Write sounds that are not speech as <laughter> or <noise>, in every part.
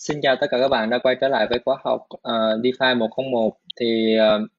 Xin chào tất cả các bạn đã quay trở lại với khóa học uh, DeFi 101 thì uh,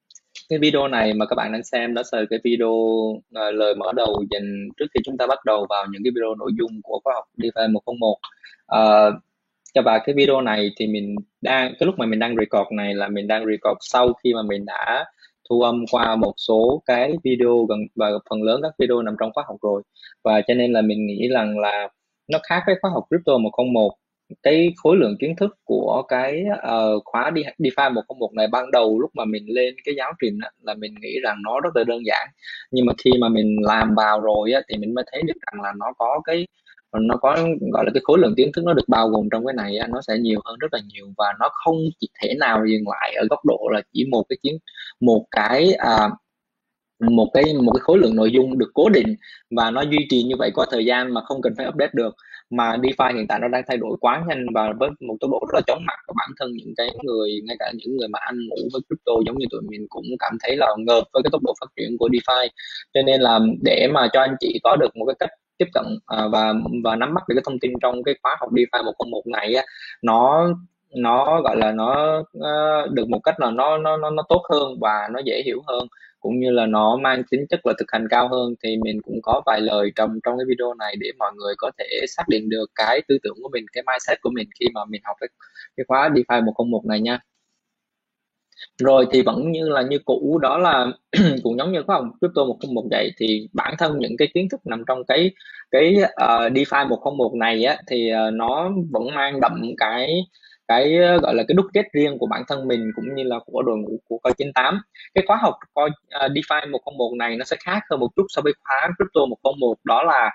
cái video này mà các bạn đang xem đó là cái video uh, lời mở đầu dành trước khi chúng ta bắt đầu vào những cái video nội dung của khóa học DeFi 101 uh, và cái video này thì mình đang cái lúc mà mình đang record này là mình đang record sau khi mà mình đã thu âm qua một số cái video gần và phần lớn các video nằm trong khóa học rồi. Và cho nên là mình nghĩ rằng là nó khác với khóa học crypto 101 cái khối lượng kiến thức của cái uh, khóa DeFi 101 này ban đầu lúc mà mình lên cái giáo trình á, là mình nghĩ rằng nó rất là đơn giản. Nhưng mà khi mà mình làm vào rồi á, thì mình mới thấy được rằng là nó có cái nó có gọi là cái khối lượng kiến thức nó được bao gồm trong cái này á, nó sẽ nhiều hơn rất là nhiều. Và nó không chỉ thể nào dừng lại ở góc độ là chỉ một cái chiến một cái uh, một cái một cái khối lượng nội dung được cố định và nó duy trì như vậy qua thời gian mà không cần phải update được. Mà DeFi hiện tại nó đang thay đổi quá nhanh và với một tốc độ rất là chóng mặt của bản thân những cái người, ngay cả những người mà ăn ngủ với crypto giống như tụi mình cũng cảm thấy là ngợp với cái tốc độ phát triển của DeFi. Cho nên là để mà cho anh chị có được một cái cách tiếp cận à, và và nắm bắt được cái thông tin trong cái khóa học DeFi 101 này ngày nó nó gọi là nó uh, được một cách là nó nó nó nó tốt hơn và nó dễ hiểu hơn cũng như là nó mang tính chất là thực hành cao hơn thì mình cũng có vài lời trong trong cái video này để mọi người có thể xác định được cái tư tưởng của mình cái mindset của mình khi mà mình học cái, cái khóa DeFi 101 này nha. Rồi thì vẫn như là như cũ đó là <clears throat> cũng giống như khóa học crypto 101 vậy thì bản thân những cái kiến thức nằm trong cái cái uh, DeFi 101 này á thì uh, nó vẫn mang đậm cái cái ờ, gọi là cái đúc kết riêng của bản thân mình cũng như là của đội ngũ của coi 98 cái khóa học coi uh, DeFi 101 này nó sẽ khác hơn một chút so với khóa crypto 101 đó là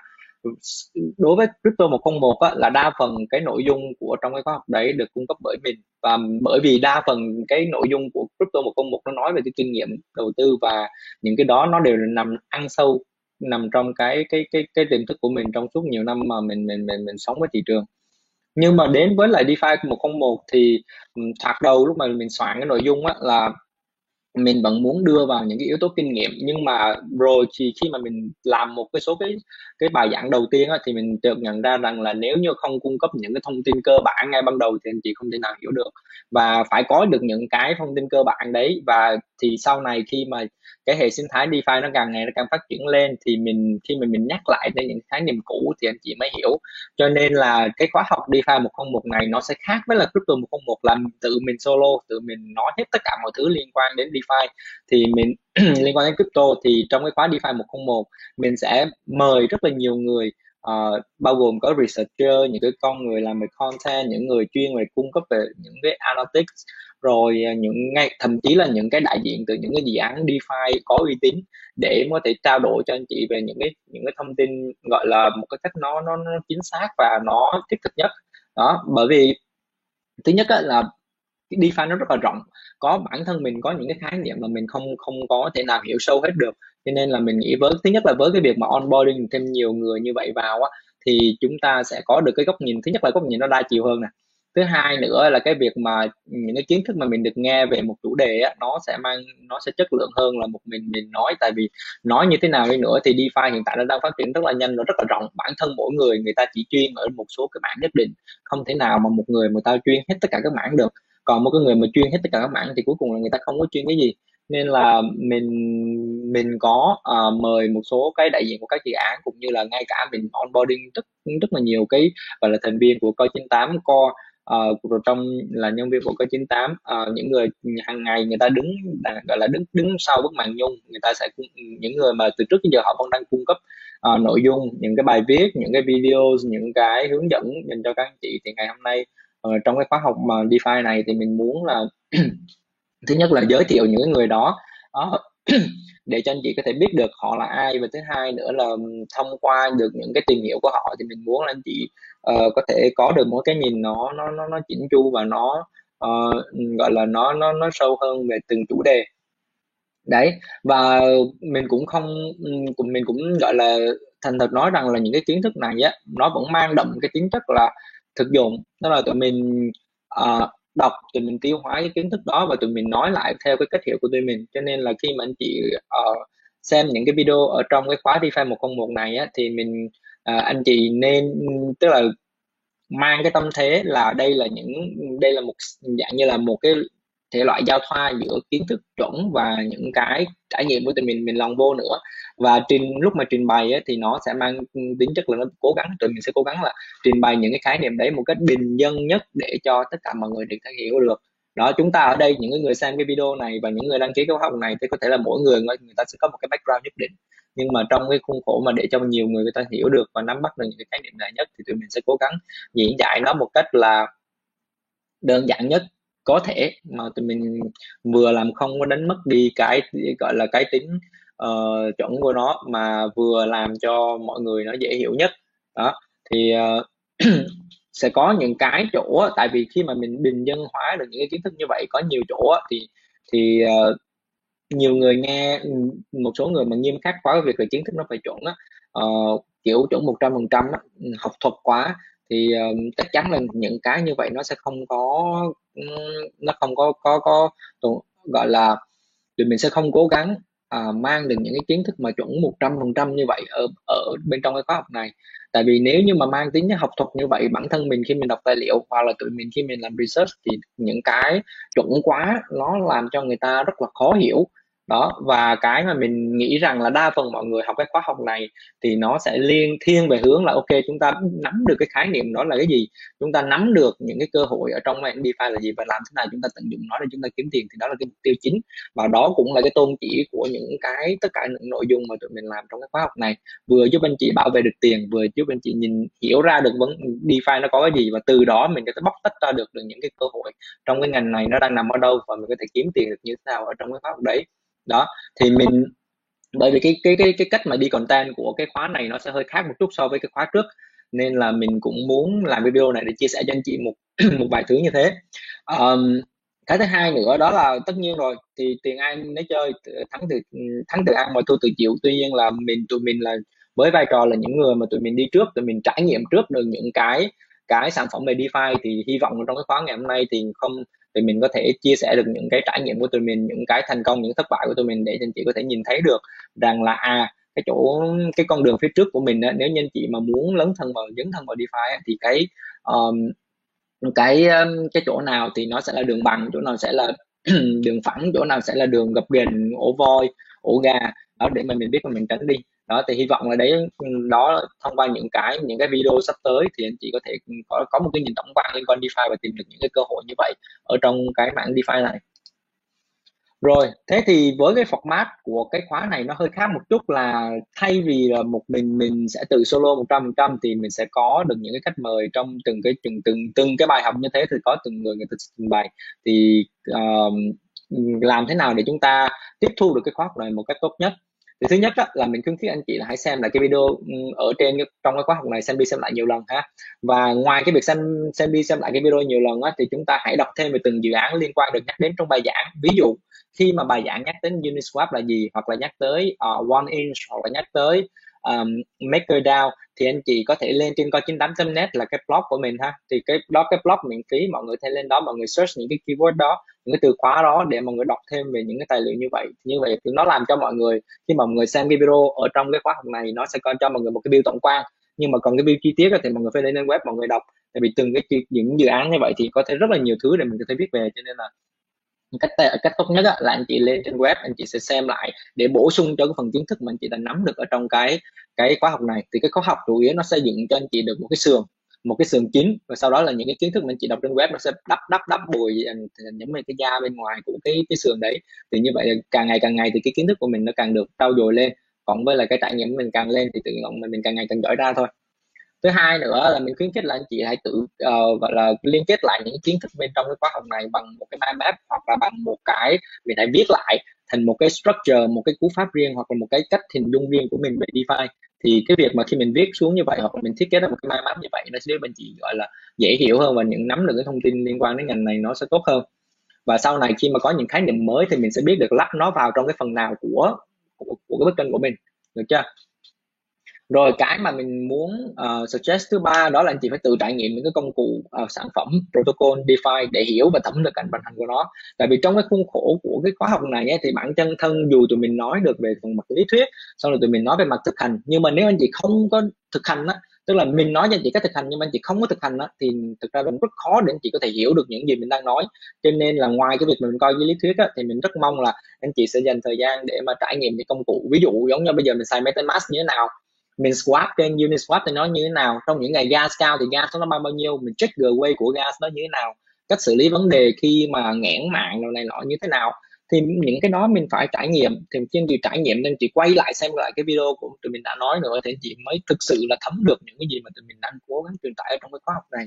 đối với crypto 101 á, là đa phần cái nội dung của trong cái khóa học đấy được cung cấp bởi mình. Và bởi vì đa phần cái nội dung của crypto 101 nó nói về cái kinh nghiệm đầu tư và những cái đó nó đều nằm ăn sâu nằm trong cái cái cái cái tiềm thức của mình trong suốt nhiều năm mà mình mình mình mình sống với thị trường nhưng mà đến với lại DeFi 101 thì thoạt đầu lúc mà mình soạn cái nội dung á là mình vẫn muốn đưa vào những cái yếu tố kinh nghiệm. Nhưng mà rồi thì khi mà mình làm một cái số cái cái bài giảng đầu tiên á, thì mình chợt nhận ra rằng là nếu như không cung cấp những cái thông tin cơ bản ngay ban đầu thì anh chị không thể nào hiểu được. Và phải có được những cái thông tin cơ bản đấy. Và thì sau này khi mà cái hệ sinh thái DeFi nó càng ngày nó càng phát triển lên thì mình khi mà mình nhắc lại đến những khái niệm cũ thì anh chị mới hiểu. Cho nên là cái khóa học DeFi 101 này nó sẽ khác với là Crypto 101 là tự mình solo tự mình nói hết tất cả mọi thứ liên quan đến DeFi thì mình <clears throat> liên quan đến crypto thì trong cái khóa DeFi 101 mình sẽ mời rất là nhiều người uh, bao gồm có researcher những cái con người làm về content những người chuyên về cung cấp về những cái analytics rồi ờ, những ngay thậm chí là những cái đại diện từ những cái dự án DeFi có uy tín để có thể trao đổi cho anh chị về những cái những cái thông tin gọi là một cái cách nó nó, nó chính xác và nó thiết thực nhất. Đó bởi vì thứ nhất là cái DeFi nó rất là rộng. Có bản thân mình có những cái khái niệm mà mình không không có thể nào hiểu sâu hết được. Cho nên là mình nghĩ với thứ nhất là với cái việc mà onboarding thêm nhiều người như vậy vào á thì chúng ta sẽ có được cái góc nhìn thứ nhất là góc nhìn nó đa chiều hơn nè. Thứ hai nữa là cái việc mà những cái kiến thức mà mình được nghe về một chủ đề á, nó sẽ mang nó sẽ chất lượng hơn là một mình mình nói. Tại vì nói như thế nào đi nữa thì DeFi hiện tại nó đang phát triển rất là nhanh và rất là rộng. Bản thân mỗi người người ta chỉ chuyên ở một số cái mảng nhất định. Không thể nào mà một người người ta chuyên hết tất cả các mảng được còn một cái người mà chuyên hết tất cả các mảng thì cuối cùng là người ta không có chuyên cái gì. Nên là mình mình có uh, mời một số cái đại diện của các dự án cũng như là ngay cả mình onboarding rất rất là nhiều cái gọi là thành viên của coi 98 co ờ, uh, rồi trong là nhân viên của coi 98 uh, ờ, những người hàng ngày người ta đứng gọi là đứng đứng sau bức màn nhung người ta sẽ những người mà từ trước đến giờ họ vẫn đang cung cấp uh, nội dung những cái bài viết những cái video những cái hướng dẫn dành cho các anh chị. Thì ngày hôm nay Ờ, trong cái khóa học mà DeFi này thì mình muốn là <clears throat> thứ nhất là giới thiệu những người đó. Đó. <clears throat> Để cho anh chị có thể biết được họ là ai. Và thứ hai nữa là thông qua được những cái tìm hiểu của họ thì mình muốn là anh chị uh, có thể có được một cái nhìn nó nó nó nó chỉnh chu và nó uh, gọi là nó nó nó sâu hơn về từng chủ đề. Đấy. Và mình cũng không cũng mình cũng gọi là thành thật nói rằng là những cái kiến thức này á nó vẫn mang đậm cái tính chất là thực dụng. Đó là tụi mình uh, đọc tụi mình tiêu hóa cái kiến thức đó và tụi mình nói lại theo cái cách hiểu của tụi mình. Cho nên là khi mà anh chị uh, xem những cái video ở trong cái khóa DeFi 101 này á thì mình uh, anh chị nên tức là mang cái tâm thế là đây là những đây là một dạng như là một cái thể loại giao thoa giữa kiến thức chuẩn và những cái trải nghiệm của tụi mình mình lòng vô nữa. Và trình lúc mà trình bày ấy, thì nó sẽ mang tính chất là nó cố gắng tụi mình sẽ cố gắng là trình bày những cái khái niệm đấy một cách bình dân nhất để cho tất cả mọi người đều thể hiểu được. Đó chúng ta ở đây những người xem cái video này và những người đăng ký cái khóa học này thì có thể là mỗi người người ta sẽ có một cái background nhất định. Nhưng mà trong cái khuôn khổ mà để cho nhiều người người ta hiểu được và nắm bắt được những cái khái niệm này nhất thì tụi mình sẽ cố gắng diễn giải nó một cách là đơn giản nhất có thể mà tụi mình vừa làm không có đánh mất đi cái gọi là cái tính uh, chuẩn của nó mà vừa làm cho mọi người nó dễ hiểu nhất. Đó thì uh, <clears throat> sẽ có những cái chỗ tại vì khi mà mình bình dân hóa được những cái kiến thức như vậy có nhiều chỗ thì thì uh, nhiều người nghe một số người mà nghiêm khắc quá cái việc là kiến thức nó phải chuẩn á uh, kiểu chuẩn một trăm phần trăm học thuật quá thì um, chắc chắn là những cái như vậy nó sẽ không có nó không có có có gọi là tụi mình sẽ không cố gắng à, mang được những cái kiến thức mà chuẩn một trăm phần trăm như vậy ở ở bên trong cái khóa học này. Tại vì nếu như mà mang tính học thuật như vậy bản thân mình khi mình đọc tài liệu hoặc là tụi mình khi mình làm research thì những cái chuẩn quá nó làm cho người ta rất là khó hiểu đó và cái mà mình nghĩ rằng là đa phần mọi người học cái khóa học này thì nó sẽ liên thiên về hướng là ok chúng ta nắm được cái khái niệm đó là cái gì chúng ta nắm được những cái cơ hội ở trong mạng DeFi là gì và làm thế nào chúng ta tận dụng nó để chúng ta kiếm tiền thì đó là cái mục tiêu chính. Và đó cũng là cái tôn chỉ của những cái tất cả những nội dung mà tụi mình làm trong cái khóa học này. Vừa giúp anh chị bảo vệ được tiền vừa giúp anh chị nhìn hiểu ra được vấn DeFi nó có cái gì và từ đó mình có thể bóc tách ra được, được những cái cơ hội trong cái ngành này nó đang nằm ở đâu và mình có thể kiếm tiền được như thế nào ở trong cái khóa học đấy đó thì mình bởi vì cái cái cái cái cách mà đi content của cái khóa này nó sẽ hơi khác một chút so với cái khóa trước nên là mình cũng muốn làm video này để chia sẻ cho anh chị một <clears throat> một vài thứ như thế. Um, cái thứ hai nữa đó là tất nhiên rồi thì tiền ai nấy chơi thắng từ thắng từ ăn mà thua từ chịu tuy nhiên là mình tụi mình là với vai trò là những người mà tụi mình đi trước tụi mình trải nghiệm trước được những cái cái sản phẩm về DeFi thì hy vọng trong cái khóa ngày hôm nay thì không thì mình có thể chia sẻ được những cái trải nghiệm của tụi mình những cái thành công những thất bại của tụi mình để anh chị có thể nhìn thấy được rằng là à cái chỗ cái con đường phía trước của mình đó, nếu như anh chị mà muốn lớn thân vào dấn thân vào DeFi thì cái um, cái cái chỗ nào thì nó sẽ là đường bằng chỗ nào sẽ là <clears throat> đường phẳng chỗ nào sẽ là đường gập ghềnh ổ voi ổ gà. Đó để mà mình biết mà mình tránh đi đó thì hy vọng là đấy đó thông qua những cái những cái video sắp tới thì anh chị có thể có có một cái nhìn tổng quan liên quan DeFi và tìm được những cái cơ hội như vậy ở trong cái mảng DeFi này. Rồi thế thì với cái format của cái khóa này nó hơi khác một chút là thay vì là một mình mình sẽ tự solo 100% thì mình sẽ có được những cái khách mời trong từng cái từng từng từng cái bài học như thế thì có từng người người ta trình bày. Thì uh, làm thế nào để chúng ta tiếp thu được cái khóa học này một cách tốt nhất? Thì thứ nhất á, là mình khuyến khích anh chị là hãy xem lại cái video ừ, ở trên trong cái khóa học này xem đi xem lại nhiều lần ha. Và ngoài cái việc xem xem đi xem lại cái video nhiều lần á, thì chúng ta hãy đọc thêm về từng dự án liên quan được nhắc đến trong bài giảng. Ví dụ khi mà bài giảng nhắc đến Uniswap là gì hoặc là nhắc tới uh, One Inch hoặc là nhắc tới um, MakerDAO thì anh chị có thể lên trên coi 98.net là cái blog của mình ha. Thì cái đó cái blog miễn phí mọi người thể lên đó mọi người search những cái keyword đó những cái từ khóa đó để mọi người đọc thêm về những cái tài liệu như vậy. Như vậy thì nó làm cho mọi người khi mà mọi người xem cái video ở trong cái khóa học này nó sẽ cho mọi người một cái view tổng quan. Nhưng mà còn cái view chi tiết thì mọi người phải lên web mọi người đọc. Tại vì từng cái những dự án như vậy thì có thể rất là nhiều thứ để mình có thể biết về cho nên là cách cách tốt nhất là anh chị lên trên web anh chị sẽ xem lại để bổ sung cho cái phần kiến thức mà anh chị đã nắm được ở trong cái cái khóa học này. Thì cái khóa học chủ yếu nó xây dựng cho anh chị được một cái sườn một cái sườn chính và sau đó là những cái kiến thức mà anh chị đọc trên web nó sẽ đắp đắp đắp bùi à, những cái da bên ngoài của cái cái sườn đấy. Thì như vậy càng ngày càng ngày thì cái kiến thức của mình nó càng được trau dồi lên còn với là cái trải nghiệm mình càng lên thì tự động mình, mình càng ngày càng giỏi ra thôi thứ hai nữa là mình khuyến khích là anh chị hãy tự uh, gọi là liên kết lại những kiến thức bên trong cái khóa học này bằng một cái mind map hoặc là bằng một cái mình hãy viết lại thành một cái structure một cái cú pháp riêng hoặc là một cái cách hình dung riêng của mình về DeFi. Thì cái việc mà khi mình viết xuống như vậy hoặc mình thiết kế ra một cái mind map như vậy nó sẽ giúp anh chị gọi là dễ hiểu hơn và những nắm được cái thông tin liên quan đến ngành này nó sẽ tốt hơn. Và sau này khi mà có những khái niệm mới thì mình sẽ biết được lắp nó vào trong cái phần nào của của, của cái bức tranh của mình được chưa? Rồi cái mà mình muốn uh, suggest thứ ba đó là anh chị phải tự trải nghiệm những cái công cụ uh, sản phẩm protocol DeFi để hiểu và thẩm được cảnh vận hành của nó. Tại vì trong cái khuôn khổ của cái khóa học này ấy, thì bản chân thân dù tụi mình nói được về phần mặt lý thuyết xong rồi tụi mình nói về mặt thực hành nhưng mà nếu anh chị không có thực hành á tức là mình nói cho anh chị cách thực hành nhưng mà anh chị không có thực hành á, thì thực ra cũng rất khó để anh chị có thể hiểu được những gì mình đang nói. Cho nên là ngoài cái việc mình coi với lý thuyết á, thì mình rất mong là anh chị sẽ dành thời gian để mà trải nghiệm những công cụ ví dụ giống như bây giờ mình xài MetaMask như thế nào mình swap trên Uniswap thì nó như thế nào? Trong những ngày gas cao thì gas nó bao bao nhiêu? Mình check gateway của gas nó như thế nào? Cách xử lý vấn đề khi mà nghẽn mạng này nọ như thế nào? Thì những cái đó mình phải trải nghiệm. Thì trên chị trải nghiệm nên chị quay lại xem lại cái video của tụi mình đã nói nữa thì chị mới thực sự là thấm được những cái gì mà tụi mình đang cố gắng truyền tải ở trong cái khóa học này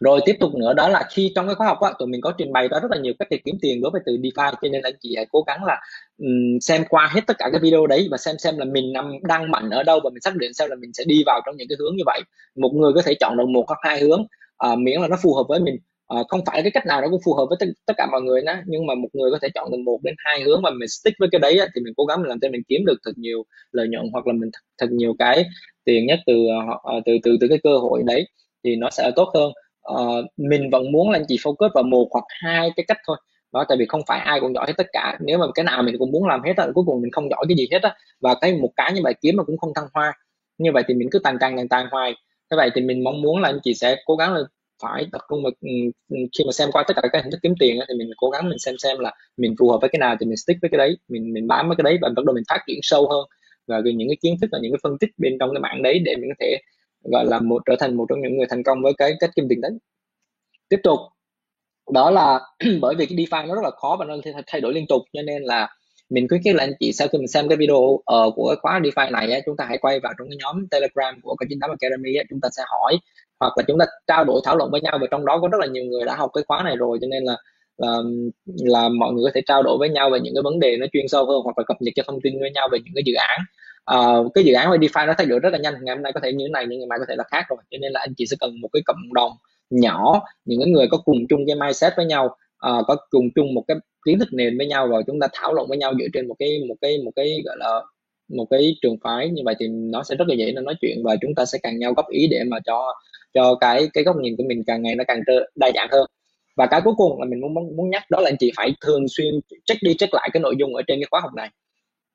rồi tiếp tục nữa đó là khi trong cái khóa học á, tụi mình có trình bày ra rất là nhiều cách để kiếm tiền đối với từ DeFi. Cho nên anh chị hãy cố gắng là um, xem qua hết tất cả cái video đấy và xem xem là mình nằm đang mạnh ở đâu và mình xác định xem là mình sẽ đi vào trong những cái hướng như vậy. Một người có thể chọn được một hoặc hai hướng uh, miễn là nó phù hợp với mình. Uh, không phải cái cách nào nó cũng phù hợp với tất cả mọi người đó nhưng mà một người có thể chọn từ một đến hai hướng mà mình stick với cái đấy á, thì mình cố gắng mình làm cho mình kiếm được thật nhiều lợi nhuận hoặc là mình thật, thật nhiều cái tiền nhất từ uh, từ từ từ cái cơ hội đấy thì nó sẽ tốt hơn uh, mình vẫn muốn là anh chị focus vào một hoặc hai cái cách thôi. Đó tại vì không phải ai cũng giỏi hết tất cả. Nếu mà cái nào mình cũng muốn làm hết á cuối cùng mình không giỏi cái gì hết á. Và cái một cái như vậy kiếm mà cũng không thăng hoa. Như vậy thì mình cứ tàn tàn tàn tàn hoài. Như vậy thì mình mong muốn là anh chị sẽ cố gắng là phải tập trung mà ừ, ừ, khi mà xem qua tất cả các hình thức kiếm tiền thì mình cố gắng mình xem xem là mình phù hợp với cái nào thì mình stick với cái đấy mình mình bám với cái đấy và bắt đầu mình phát triển sâu hơn. Và những cái kiến thức và những cái phân tích bên trong cái mạng đấy để mình có thể gọi là một trở thành một trong những người thành công với cái cách kiếm tiền đấy tiếp tục đó là <clears throat> bởi vì cái DeFi nó rất là khó và nó thay đổi liên tục cho nên là mình khuyến khích là anh chị sau khi mình xem cái video uh, của cái khóa DeFi này á, chúng ta hãy quay vào trong cái nhóm Telegram của cái 98 Academy á, chúng ta sẽ hỏi hoặc là chúng ta trao đổi thảo luận với nhau và trong đó có rất là nhiều người đã học cái khóa này rồi cho nên là là là mọi người có thể trao đổi với nhau về những cái vấn đề nó chuyên sâu hơn hoặc là cập nhật cho thông tin với nhau về những cái dự án uh, cái dự án về DeFi nó thay đổi rất là nhanh. Ngày hôm nay có thể như thế này nhưng ngày mai có thể là khác rồi. Cho nên là anh chị sẽ cần một cái cộng đồng nhỏ những cái người có cùng chung cái mindset với nhau uh, có cùng chung một cái kiến thức nền với nhau rồi chúng ta thảo luận với nhau dựa trên một cái một cái một cái gọi là một cái trường phái. Như vậy thì nó sẽ rất là dễ nó nói chuyện và chúng ta sẽ càng nhau góp ý để mà cho cho cái cái góc nhìn của mình càng ngày nó càng đa dạng hơn. Và cái cuối cùng là mình muốn muốn nhắc đó là anh chị phải thường xuyên check đi check lại cái nội dung ở trên cái khóa học này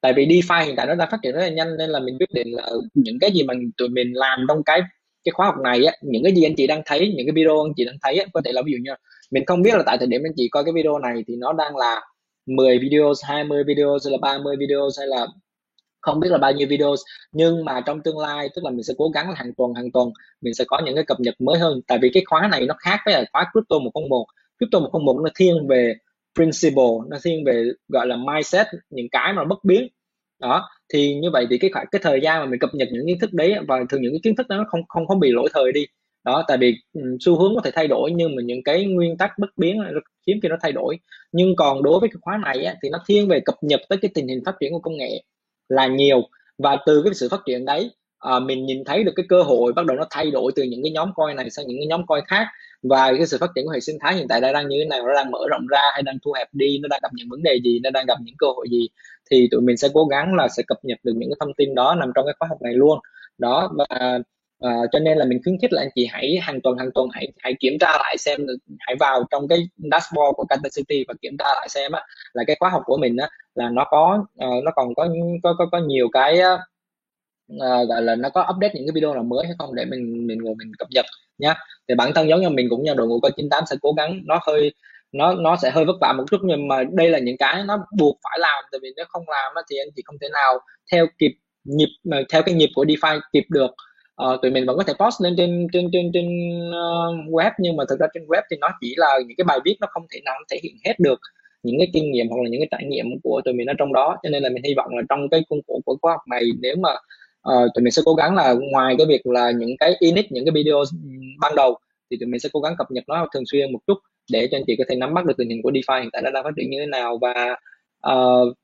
tại vì DeFi hiện tại nó đang phát triển rất là nhanh nên là mình quyết định là những cái gì mà tụi mình làm trong cái cái khóa học này á những cái gì anh chị đang thấy những cái video anh chị đang thấy á, có thể là ví dụ như mình không biết là tại thời điểm anh chị coi cái video này thì nó đang là 10 video 20 video hay là 30 video hay là không biết là bao nhiêu video nhưng mà trong tương lai tức là mình sẽ cố gắng hàng tuần hàng tuần mình sẽ có những cái cập nhật mới hơn. Tại vì cái khóa này nó khác với khóa crypto 101 crypto 101 nó thiên về principle nó thiên về gọi là mindset những cái mà bất biến. Đó thì như vậy thì cái khoảng cái thời gian mà mình cập nhật những kiến thức đấy và thường những cái kiến thức đó nó không không không bị lỗi thời đi. Đó tại vì ừ, xu hướng có thể thay đổi nhưng mà những cái nguyên tắc bất biến hiếm khi nó thay đổi. Nhưng còn đối với cái khóa này á, thì nó thiên về cập nhật tới cái tình hình phát triển của công nghệ là nhiều. Và từ cái sự phát triển đấy à, mình nhìn thấy được cái cơ hội bắt đầu nó thay đổi từ những cái nhóm coin này sang những cái nhóm coin khác. Và cái sự phát triển của hệ sinh thái hiện tại đang như thế nào nó đang mở rộng ra hay đang thu hẹp đi nó đang gặp những vấn đề gì nó đang gặp những cơ hội gì thì tụi mình sẽ cố gắng là sẽ cập nhật được những cái thông tin đó nằm trong cái khóa học này luôn. Đó và uh, cho nên là mình khuyến khích là anh chị hãy hàng tuần hàng tuần hãy hãy kiểm tra lại xem hãy vào trong cái dashboard của Canton City và kiểm tra lại xem á, là cái khóa học của mình á, là nó có uh, nó còn có có có, có nhiều cái uh, gọi là nó có update những cái video nào mới hay không để mình mình ngồi mình cập nhật nhá. Thì bản thân giống như mình cũng như đội ngũ coi 98 sẽ cố gắng nó hơi nó nó sẽ hơi vất vả một chút nhưng mà đây là những cái nó buộc phải làm. Tại vì nếu không làm thì anh chị không thể nào theo kịp nhịp theo cái nhịp của DeFi kịp được. Uh, tụi mình vẫn có thể post lên trên trên trên trên uh, web nhưng mà thực ra trên web thì nó chỉ là những cái bài viết nó không thể nào thể hiện hết được những cái kinh nghiệm hoặc là những cái trải nghiệm của tụi mình ở trong đó. Cho nên là mình hy vọng là trong cái khuôn khổ của khóa học này nếu mà uh, tụi mình sẽ cố gắng là ngoài cái việc là những cái init những cái video ban đầu thì tụi mình sẽ cố gắng cập nhật nó thường xuyên một chút để cho anh chị có thể nắm bắt được tình hình của DeFi hiện tại nó đang phát triển như thế nào. Và uh,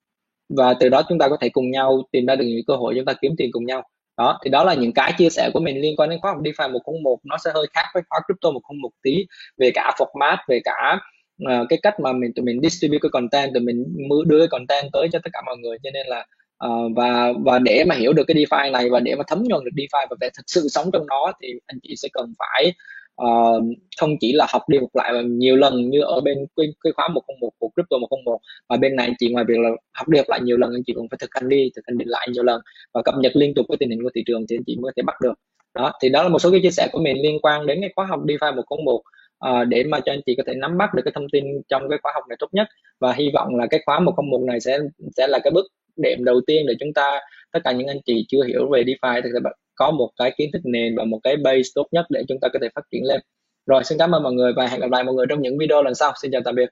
và từ đó chúng ta có thể cùng nhau tìm ra được những cơ hội chúng ta kiếm tiền cùng nhau. Đó thì đó là những cái chia sẻ của mình liên quan đến khóa học DeFi 101 nó sẽ hơi khác với khóa crypto 101 tí về cả format về cả uh, cái cách mà mình tụi mình distribute cái content tụi mình đưa cái content tới cho tất cả mọi người. Cho nên là uh, và và để mà hiểu được cái DeFi này và để mà thấm nhuần được DeFi và để thực sự sống trong nó thì anh chị sẽ cần phải uh, không chỉ là học đi học lại mà nhiều lần như ở bên cái, cái khóa 101 của crypto 101 mà bên này chị ngoài việc là học đi học lại nhiều lần anh chị cũng phải thực hành đi thực hành đi lại nhiều lần và cập nhật liên tục với tình hình của thị trường thì anh chị mới thể bắt được. Đó thì đó là một số cái chia sẻ của mình liên quan đến cái khóa học DeFi 101 à, ờ, để mà cho anh chị có thể nắm bắt được cái thông tin trong cái khóa học này tốt nhất. Và hy vọng là cái khóa 101 này sẽ sẽ là cái bước đệm đầu tiên để chúng ta, tất cả những anh chị chưa hiểu về DeFi thì có một cái kiến thức nền và một cái base tốt nhất để chúng ta có thể phát triển lên. Rồi, xin cảm ơn mọi người và hẹn gặp lại mọi người trong những video lần sau. Xin chào tạm biệt.